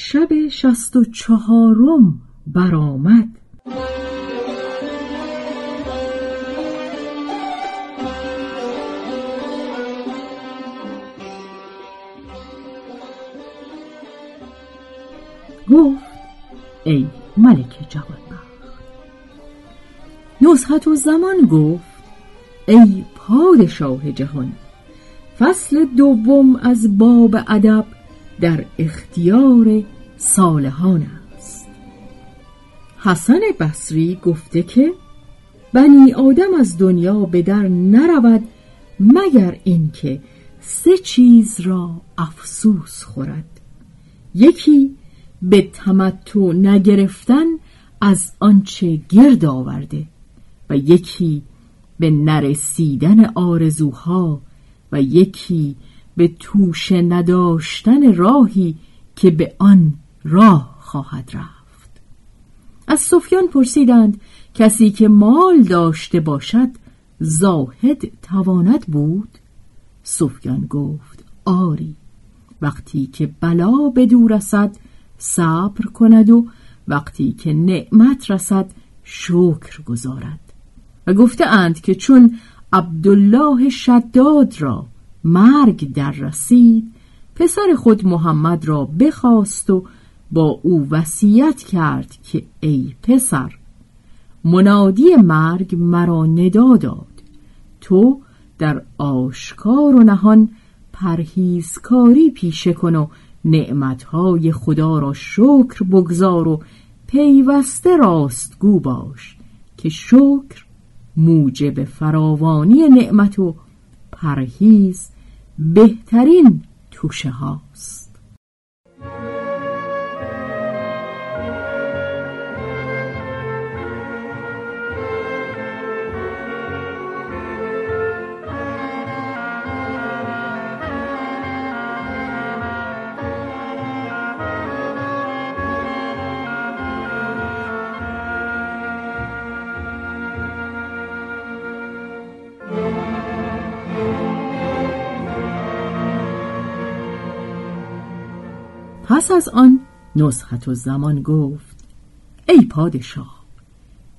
شب شست و چهارم برآمد. گفت ای ملک جوانبخت. نزهت و زمان گفت ای پادشاه جهان فصل دوم از باب ادب در اختیار صالحان است. حسن بصری گفته که بنی آدم از دنیا به در نرود مگر اینکه سه چیز را افسوس خورد. یکی به تمتع نگرفتن از آنچه گرد آورده و یکی به نرسیدن آرزوها و یکی به توشه نداشتن راهی که به آن راه خواهد رفت. از سفیان پرسیدند کسی که مال داشته باشد زاهد تواند بود؟ سفیان گفت آری وقتی که بلا به دور رسد صبر کند و وقتی که نعمت رسد شکر گذارد. و گفته اند که چون عبدالله شداد را مرگ در رسید. پسر خود محمد را بخواست و با او وصیت کرد که ای پسر منادی مرگ مرا ندا داد. تو در آشکار و نهان پرهیزکاری پیشه کن و نعمتهای خدا را شکر بگذار و پیوسته راستگو باش که شکر موجب فراوانی نعمت و پرهیز بهترین توشه هاست. پس از آن نسخت و زمان گفت ای پادشاه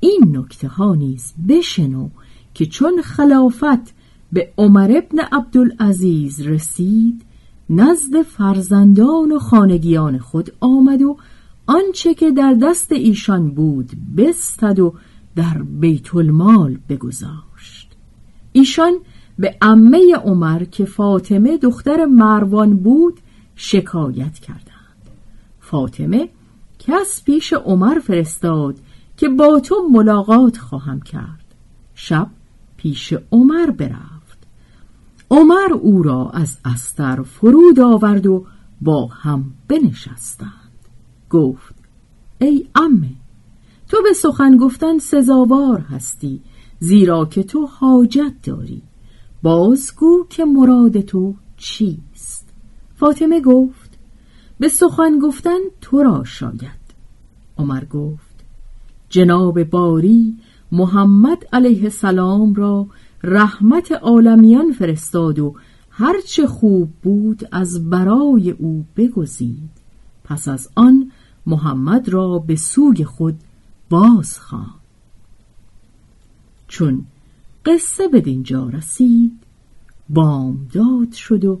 این نکته ها نیز بشنو که چون خلافت به عمر ابن عبدالعزیز رسید نزد فرزندان و خانگیان خود آمد و آنچه که در دست ایشان بود بستد و در بیت المال بگذاشت. ایشان به عمه عمر که فاطمه دختر مروان بود شکایت کردند فاطمه کس پیش عمر فرستاد که با تو ملاقات خواهم کرد. شب پیش عمر برفت. عمر او را از استر فرود آورد و با هم بنشستند. گفت ای امه تو به سخن گفتن سزاوار هستی زیرا که تو حاجت داری. بازگو که مراد تو چیست. فاطمه گفت به سخن گفتن تو را شاید. عمر گفت جناب باری محمد علیه السلام را رحمت عالمیان فرستاد و هرچه خوب بود از برای او بگزید. پس از آن محمد را به سوی خود باز خواند چون قصه به دینجا رسید بامداد شد و